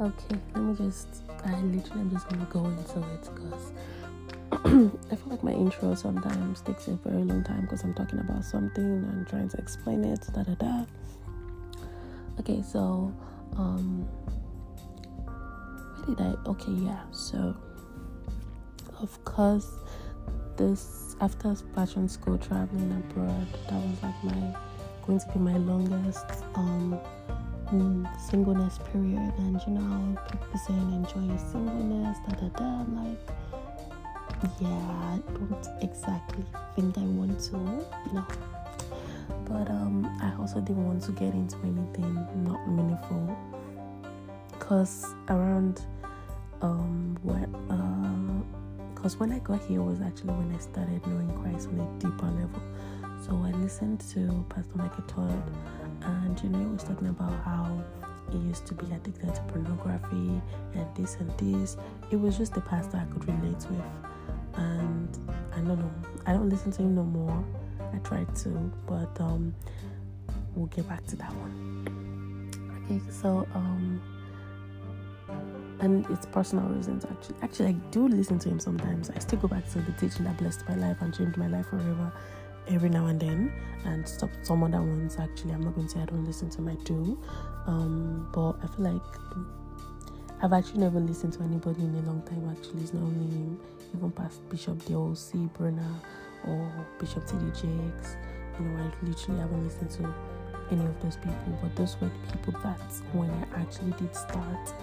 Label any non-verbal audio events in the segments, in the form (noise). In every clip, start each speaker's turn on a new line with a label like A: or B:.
A: Okay, let me just. I literally am just gonna go into it because (clears throat) I feel like my intro sometimes takes a very long time because I'm talking about something and trying to explain it. Da da da. Okay, so um, where did I? Okay, yeah. So of course, this after fashion school traveling abroad, that was like my going to be my longest um singleness period. And you know people saying enjoy your singleness da da da. I'm like yeah I don't exactly think I want to no. But um I also didn't want to get into anything not meaningful. Because around um when what because uh, when I got here was actually when I started knowing Christ on a deeper level. So I listened to Pastor Michael Todd and you know he was talking about how he used to be addicted to pornography and this and this. It was just the pastor I could relate with, and I don't know. I don't listen to him no more. I tried to, but um, we'll get back to that one. Okay, so um, and it's personal reasons actually. Actually, I do listen to him sometimes. I still go back to the teaching that blessed my life and changed my life forever every now and then and stop some other ones actually i'm not going to say i don't listen to my do. Um, but i feel like i've actually never listened to anybody in a long time actually. It's not only him even past bishop Dale C. Bronner or bishop td jakes you know i literally haven't listened to any of those people but those were the people that when i actually did start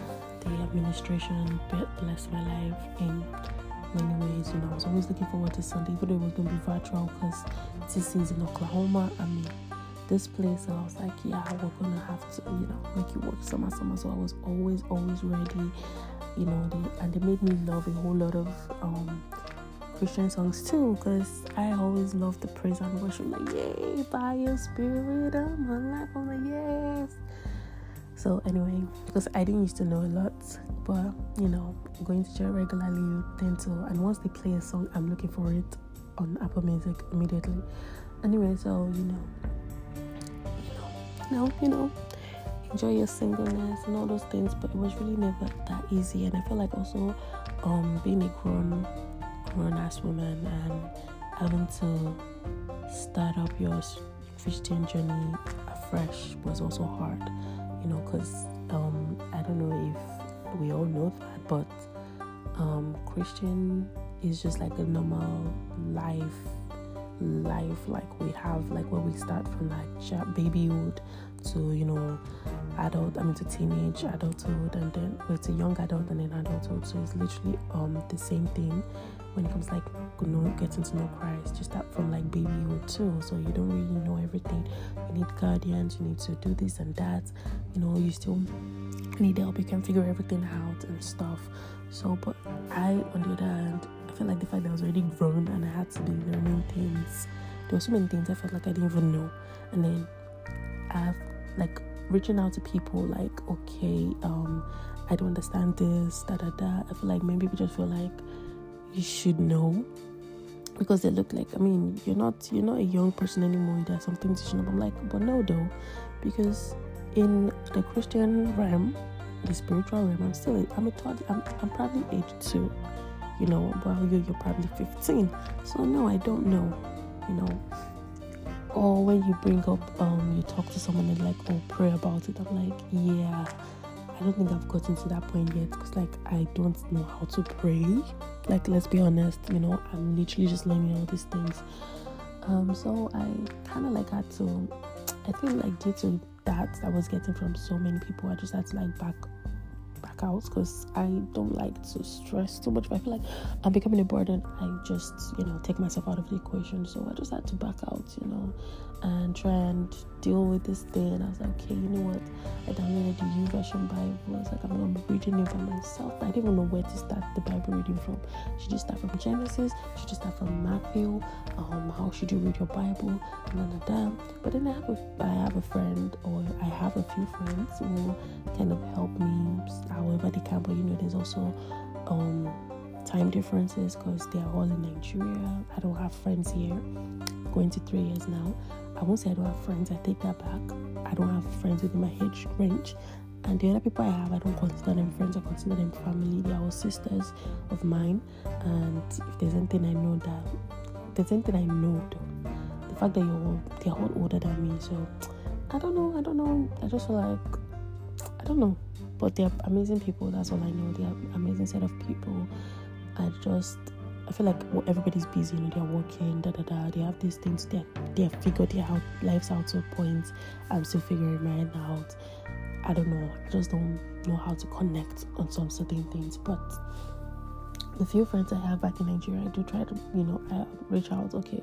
A: the administration blessed my life in You know, I was always looking forward to Sunday, even though it was going to be virtual because this is in Oklahoma. I mean, this place, and I was like, yeah, we're gonna have to, you know, make it work summer, summer. So I was always, always ready. You know, they, and they made me love a whole lot of um, Christian songs too, because I always love the praise and worship. Like, yay, by your spirit, I'm alive. I'm like, yes. So anyway, because I didn't used to know a lot, but you know, going to church regularly, you tend to. And once they play a song, I'm looking for it on Apple Music immediately. Anyway, so you know, you know, you know, enjoy your singleness and all those things. But it was really never that easy, and I feel like also, um, being a grown, grown ass woman and having to start up your Christian journey afresh was also hard you know, because um, I don't know if we all know that, but um, Christian is just like a normal life life like we have like where we start from like babyhood to you know adult i mean to teenage adulthood and then well, to young adult and then adulthood. So it's literally um the same thing when it comes like getting to know christ you start from like babyhood too so you don't really know everything. You need guardians you need to do this and that. You know you still need help. You can figure everything out and stuff. So but i on the other hand i felt like the fact that i was already grown and i had to be learning things. There were so many things i felt like i didn't even know. And then i've like reaching out to people like okay um i don't understand this da da da. I feel like many people just feel like you should know. Because they look like i mean you're not you're not a young person anymore. There's something should know. I'm like but no though. Because in the christian realm the spiritual realm i'm still i'm a toddler i'm, I'm probably age two you know while you you're probably 15 so no i don't know you know. Or when you bring up um you talk to someone and like oh pray about it. I'm like yeah i don't think i've gotten to that point yet because like i don't know how to pray like let's be honest you know i'm literally just learning all these things um so i kind of like had to i feel like due to that i was getting from so many people i just had to like back back out because I don't like to stress too much. But I feel like I'm becoming a burden. I just, you know, take myself out of the equation. So I just had to back out, you know, and try and deal with this thing. And I was like, okay, you know what? I downloaded the YouVersion Bible. I was like, I'm gonna be reading it by myself. I didn't even know where to start the Bible reading from. Should you start from Genesis? Should you start from Matthew? Um, how should you read your Bible? None of that. But then I have a I have a friend or I have a few friends who kind of help me however they can. But you know, there's also um time differences because they are all in Nigeria. I don't have friends here. Going to three years now. I won't say I don't have friends. I take that back. I don't have friends within my age range. And the other people I have, I don't consider them friends, I consider them family. They are all sisters of mine. And if there's anything I know that, there's anything I know though, the fact that you're all, they're all older than me. So I don't know, I don't know. I just feel like, I don't know. But they're amazing people, that's all I know. They're amazing set of people. I just I feel like well, everybody's busy, you know, they're working, da da da. They have these things, they they have figured their out lives out to a point. I'm still figuring mine out. I don't know. I just don't know how to connect on some certain things. But the few friends I have back in Nigeria, I do try to, you know, I reach out. Okay,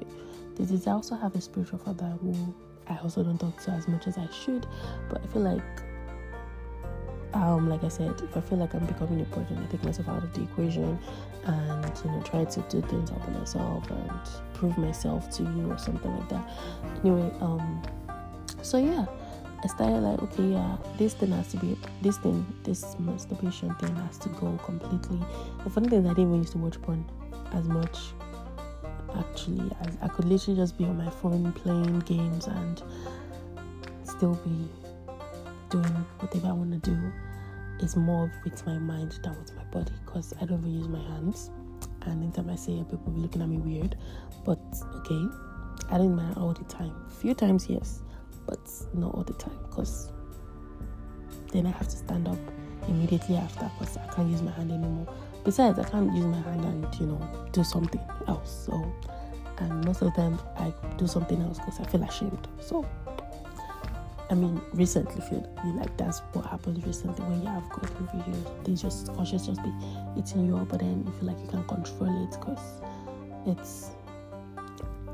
A: this is. I also have a spiritual father who I also don't talk to as much as I should, but I feel like um, like I said, if I feel like I'm becoming a burden, I take myself out of the equation and you know try to do things out for myself and prove myself to you or something like that. Anyway, um, so yeah, I started like, okay, yeah, this thing has to be this thing, this masturbation thing has to go completely. The funny thing is, I didn't even used to watch porn as much. Actually, I, I could literally just be on my phone playing games and still be doing whatever I want to do is more with my mind than with my body because I don't even use my hands. And anytime I say it, people be looking at me weird. But okay, I don't mind all the time. Few times, yes, but not all the time because then I have to stand up immediately after because I can't use my hand anymore. Besides, I can't use my hand and you know do something else. So, and most of the time I do something else because I feel ashamed. So I mean, recently feel like that's what happens recently when you have over you. They just conscious just be eating you up, but then you feel like you can control it because it's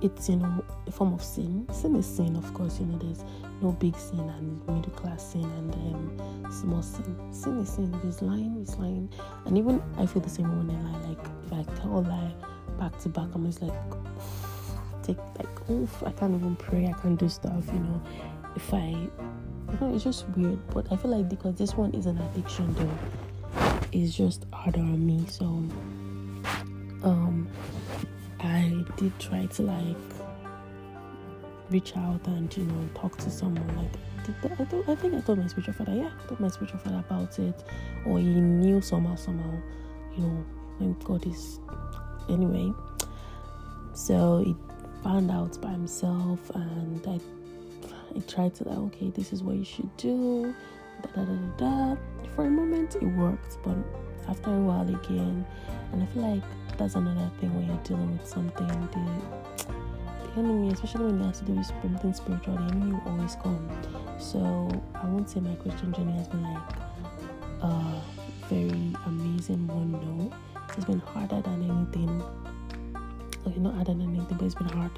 A: it's you know a form of sin. Sin is sin, of course. You know, there's no big sin and middle class sin and um, small sin. Sin is sin. If it's lying, it's lying. And even I feel the same when I lie. Like if I tell a lie back to back, I'm just like (sighs) take like oof. I can't even pray. I can't do stuff. You know if you know, it's just weird. But I feel like because this one is an addiction, though, it's just harder on me. So, um, I did try to like reach out and you know talk to someone. Like, I, I, I think I told my spiritual father. Yeah, I told my spiritual father about it, or he knew somehow, somehow, you know, when God is. Anyway, so he found out by himself, and I I tried to like, okay, this is what you should do. Da, da, da, da, For a moment, it worked, but after a while again, and I feel like that's another thing when you're dealing with something. The, the enemy, especially when it has to do with something spiritual, the enemy will always come. So I won't say my Christian journey has been like a very amazing one. No, it's been harder than anything. Okay, not harder than anything, but it's been hard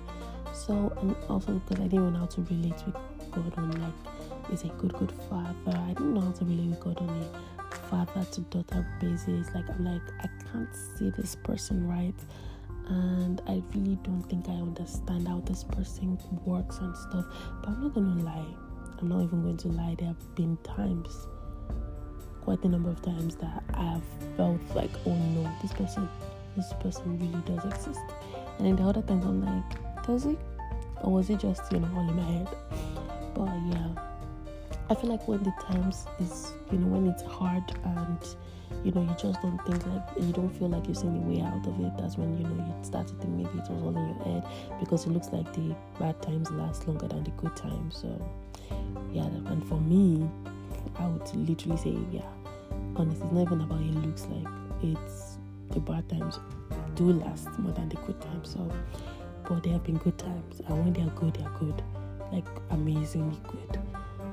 A: so and also because I didn't know how to relate with God on like is a good good father. I didn't know how to relate with God on a father to daughter basis. Like I'm like I can't see this person right and I really don't think I understand how this person works and stuff. But I'm not gonna lie. I'm not even going to lie. There have been times, quite a number of times, that I have felt like, oh no, this person, this person really does exist. And then the other times I'm like, does it? Or was it just you know all in my head? But yeah i feel like when the times is you know when it's hard and you know you just don't think like you don't feel like you're seeing a way out of it that's when you know you start to think maybe it was all in your head because it looks like the bad times last longer than the good times. So yeah and for me i would literally say yeah honestly it's not even about it looks like. It's the bad times do last more than the good times. So there have been good times, and when they are good, they are good, like amazingly good,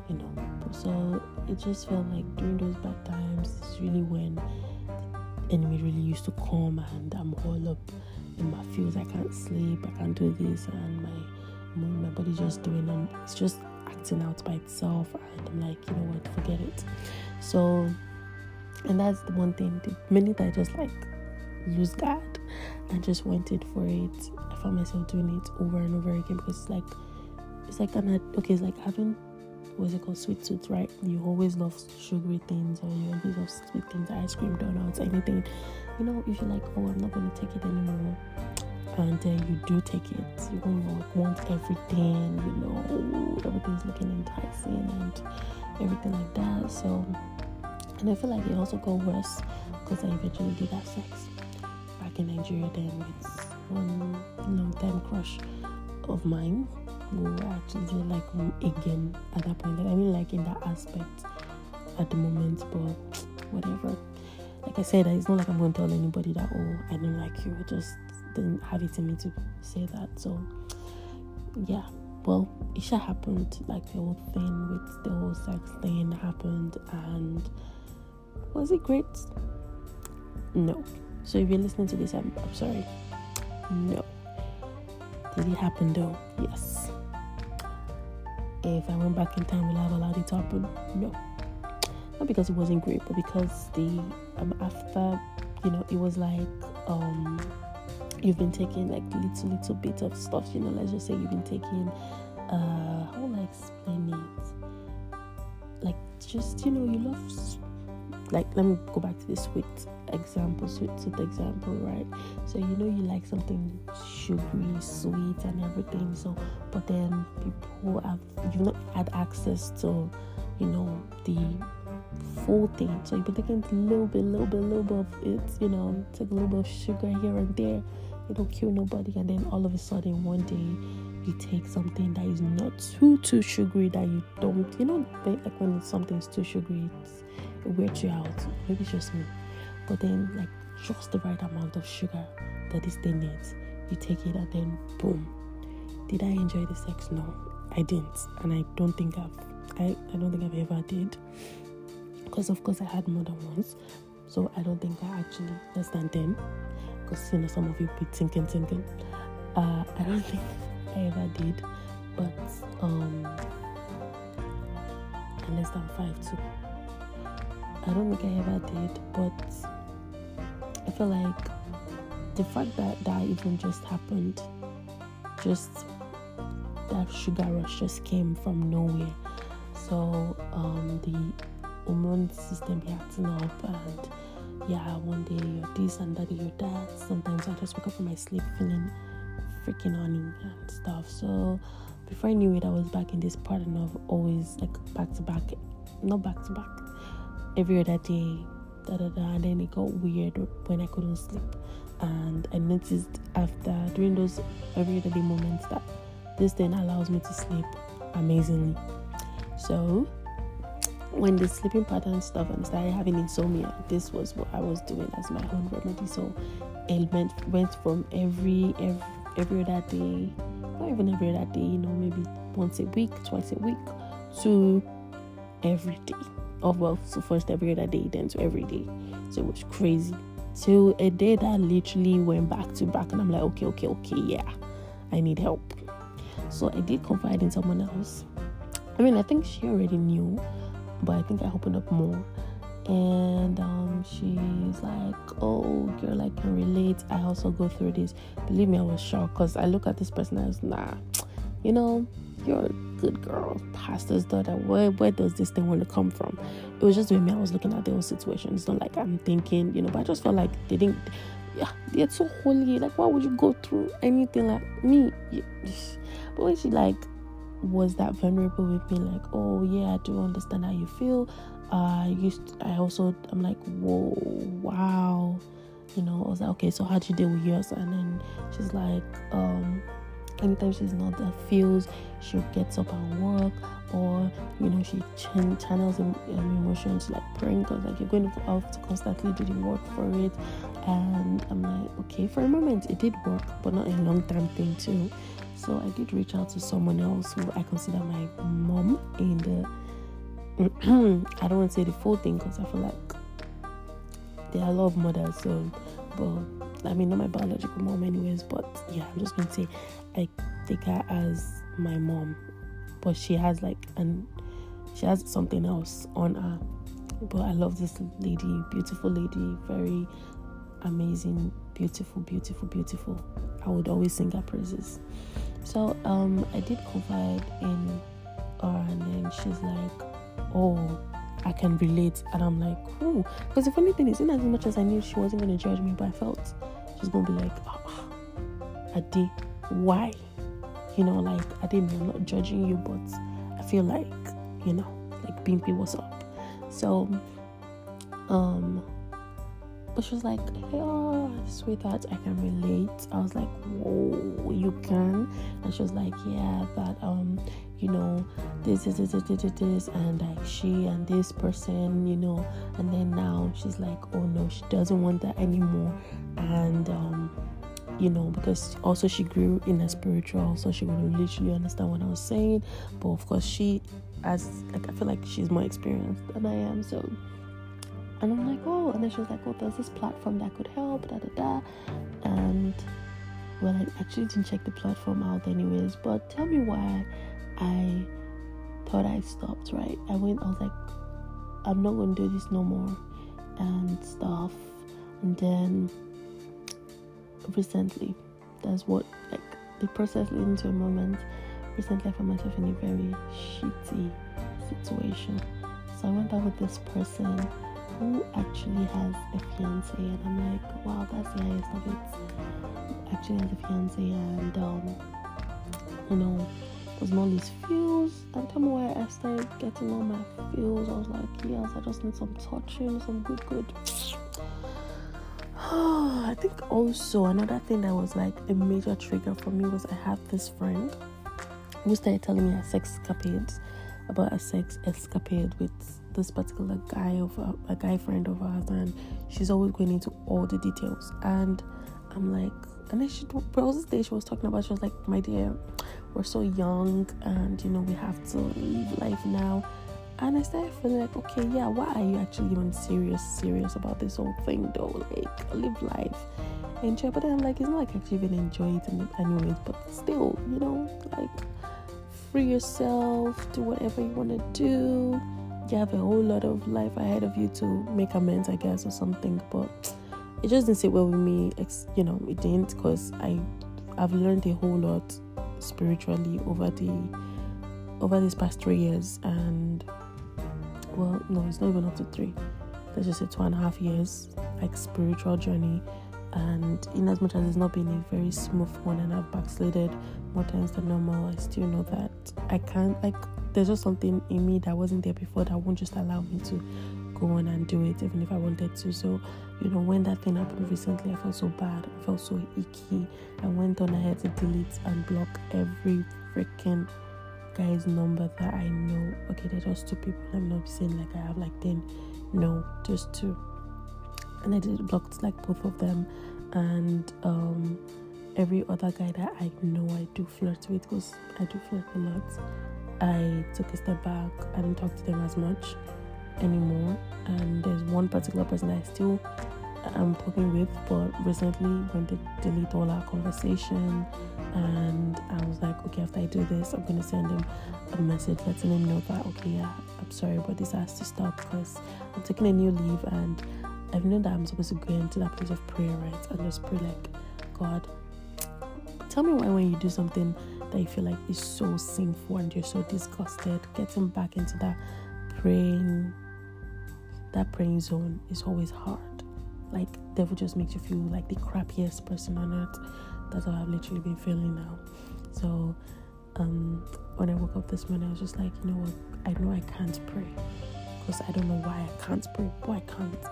A: you know. So it just felt like during those bad times is really when the enemy really used to come, and I'm all up in my feels. I can't sleep, I can't do this, and my my body just doing, and it's just acting out by itself, and I'm like, you know what, forget it. So, and that's the one thing. The minute I just like lose God, I just went it for it found myself doing it over and over again because it's like it's like an okay, it's like having what's it called sweet tooth, right? You always love sugary things or you always love sweet things, ice cream, donuts, anything. You know, if you're like, oh, I'm not gonna take it anymore, and then you do take it, you want want everything. You know, everything's looking enticing, and everything like that. So, and I feel like it also got worse because I eventually did have sex back in Nigeria then one long time crush of mine who actually didn't like me again at that point. Like, I mean, like in that aspect at the moment, but (tsk) whatever. Like I said, it's not like I'm going to tell anybody that oh I don't like you. I just didn't have it in me to say that. So yeah, well, it should happened. Like the whole thing with the whole sex thing happened, and was it great? No. So if you're listening to this, I'm, I'm sorry. No. Did it happen though? Yes. If I went back in time, will I have allowed it to happen? No. Not because it wasn't great, but because the um after, you know, it was like um you've been taking like little little bit of stuff, you know, let's just say you've been taking uh how will I explain it? Like just you know, you love like let me go back to this sweet example, sweet sweet example, right? So you know you like something sugary, sweet and everything. So but then people have you've not had access to, you know, the full thing. So you've been taking a little bit, little bit, little bit of it, you know, take a little bit of sugar here and there. It don't kill nobody and then all of a sudden one day you take something that is not too too sugary that you don't you know like when something's too sugary it's it weirds you out. Maybe it's just me. But then, like, just the right amount of sugar that this thing needs. You take it and then, boom. Did I enjoy the sex? No, I didn't. And I don't think I've, I, I don't think I've ever did. Because, of course, I had more than once. So I don't think I actually, less than 10. Because, you know, some of you be thinking, thinking. Uh, I don't (laughs) think I ever did. But, um, less than five too. I don't think I ever did, but I feel like the fact that that even just happened, just that sugar rush just came from nowhere. So um, the hormone system be acting up, and yeah, one day you're this and that you're that. Sometimes I just wake up from my sleep feeling freaking honey and stuff. So before I knew it, I was back in this pattern of always like back to back, not back to back, every other day, da da da. And then it got weird when I couldn't sleep. And I noticed after during those every other day moments that this thing allows me to sleep amazingly. So when the sleeping pattern stuff and started having insomnia, this was what I was doing as my own remedy. So it went, went from every every every other day, not even every other day, you know, maybe once a week, twice a week, to every day of well so first every other day then to every day. So it was crazy. Till a day that literally went back to back and i'm like okay okay okay yeah i need help. So i did confide in someone else. I mean i think she already knew but i think i opened up more. And um, she's like oh girl i can relate. I also go through this. Believe me i was shocked because i look at this person as nah you know you're good girl, pastor's daughter. Where where does this thing want to come from? It was just when me, I was looking at the whole situation. It's not like I'm thinking, you know, but I just felt like they didn't yeah, they're so holy. Like why would you go through anything like me? (sighs) But when she like was that vulnerable with me, like, oh yeah, I do understand how you feel. Uh, I used to, I also I'm like, whoa, wow. You know, I was like, okay, so how'd you deal with yours? And then she's like, um, anytime she's not that feels she gets up and work or you know she ch- channels um, emotions like praying like you're going to have to constantly do the work for it. And i'm like okay for a moment it did work but not a long term thing too. So i did reach out to someone else who i consider my mom in the (clears throat) i don't want to say the full thing because i feel like there are a lot of mothers so but I mean, not my biological mom, anyways, but yeah, I'm just gonna say I take her as my mom, but she has like and she has something else on her. But I love this lady, beautiful lady, very amazing, beautiful, beautiful, beautiful. I would always sing her praises. So um, I did confide in her, and then she's like, "Oh, I can relate," and I'm like, "Oh," because the funny thing is, in as much as I knew she wasn't to judge me, but I felt she's to be like, "Oh, Ade, why?" You know, like I didn't. I'm not judging you, but I feel like, you know, like Bimpy, what's up? So um but she was like, oh, sweetheart, I can relate. I was like, whoa, you can? And she was like, yeah, that, um, you know, this, this, this, this, this, this, and like she and this person, you know, and then now she's like, oh no, she doesn't want that anymore. And, um, you know, because also she grew in a spiritual, so she would literally understand what I was saying. But of course, she, as like, I feel like she's more experienced than I am, so and I'm like, oh, and then she was like, oh, there's this platform that could help, da da da. And well, I actually didn't check the platform out, anyways. But tell me why I thought I stopped, right? I went, I was like, I'm not gonna do this no more, and stuff. And then recently, that's what like the process leading to a moment. Recently, I found myself in a very shitty situation. So I went out with this person who actually has a fiance and I'm like, wow, that's the highest of it. Actually has a fiance and um, you know, was not his feels. And tell me why I started getting all my feels. I was like, yes, I just need some touching, some good good. (sighs) I think also another thing that was like a major trigger for me was I had this friend who started telling me her sex escapades about a sex escapade with this particular guy of a, a guy friend of ours, and she's always going into all the details. And I'm like, and then she, but was this day she was talking about, she was like, my dear, we're so young, and you know we have to live life now. And I started feeling like, okay, yeah, why are you actually even serious, serious about this whole thing though? Like, live life, enjoy. But then I'm like, it's not like I actually even enjoy it in anyways, but still, you know, like free yourself, do whatever you want to do you have a whole lot of life ahead of you to make amends, I guess, or something. But it just didn't sit well with me. It's, You know, it didn't because I I've learned a whole lot spiritually over the over these past three years, and well, no, it's not even up to three. Let's just say two and a half years, like spiritual journey. And in as much as it's not been a very smooth one, and I've backslided more times than normal, I still know that I can't like there's just something in me that wasn't there before that won't just allow me to go on and do it even if I wanted to. So, you know, when that thing happened recently, I felt so bad. I felt so icky. I went on ahead to delete and block every freaking guy's number that I know. Okay, they're just two people. I'm not saying like I have like 10. No, just two. And I did blocked like both of them and um every other guy that I know I do flirt with because I do flirt a lot. I took a step back. I didn't talk to them as much anymore. And there's one particular person I still am talking with, but recently when they delete all our conversation, and I was like, okay, after I do this, I'm gonna send him a message letting him know that okay, yeah, I'm sorry, but this has to stop because I'm taking a new leave, and I've known that I'm supposed to go into that place of prayer, right, and just pray like, God, tell me why when you do something that you feel like is so sinful and you're so disgusted, getting back into that praying that praying zone is always hard. Like devil just makes you feel like the crappiest person on earth. That's how I've literally been feeling now. So um when I woke up this morning I was just like, you know what, I know I can't pray. Because I don't know why I can't pray, but I can't.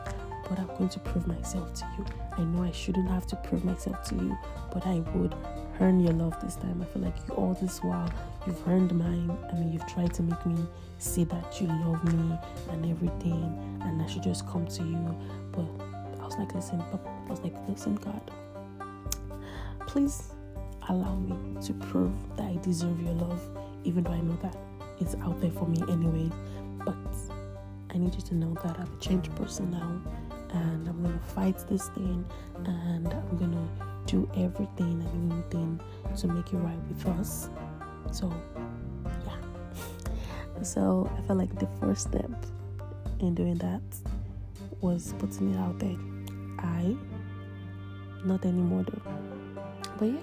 A: But I'm going to prove myself to you. I know I shouldn't have to prove myself to you, but I would earn your love this time. I feel like you all this while you've earned mine. I mean, you've tried to make me see that you love me and everything, and I should just come to you. But like, listen, I was like, listen, God, please allow me to prove that I deserve your love, even though I know that it's out there for me anyway. But I need you to know that I'm a changed person now, and I'm gonna fight this thing, and I'm gonna do everything and anything to make it right with us. So, yeah. (laughs) So, I felt like the first step in doing that was putting it out there. I, not anymore though. But yeah,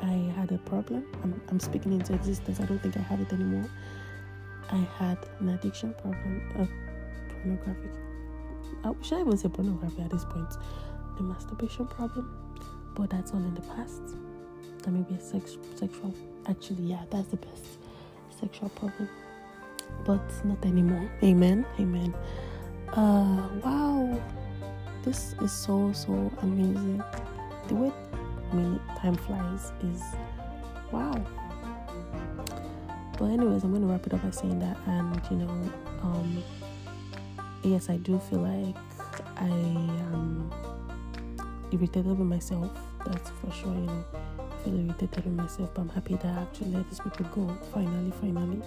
A: I had a problem. I'm, I'm speaking into existence. I don't think I have it anymore. I had an addiction problem, a pornographic. Uh, should I even say pornography at this point? A masturbation problem but that's all in the past. That may be a sex, sexual. Actually, yeah, that's the best sexual problem. but not anymore. Amen. Amen. Uh, wow, this is so so amazing. The way mean time flies is wow. But anyways, I'm gonna wrap it up by saying that, and you know, um, yes, I do feel like I am irritated with myself. That's for sure. You know, I feel irritated with myself, but I'm happy that I actually let these people go. Finally, finally,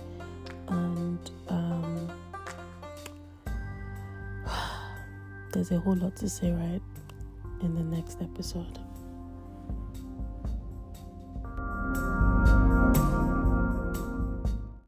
A: and um, there's a whole lot to say right in the next episode.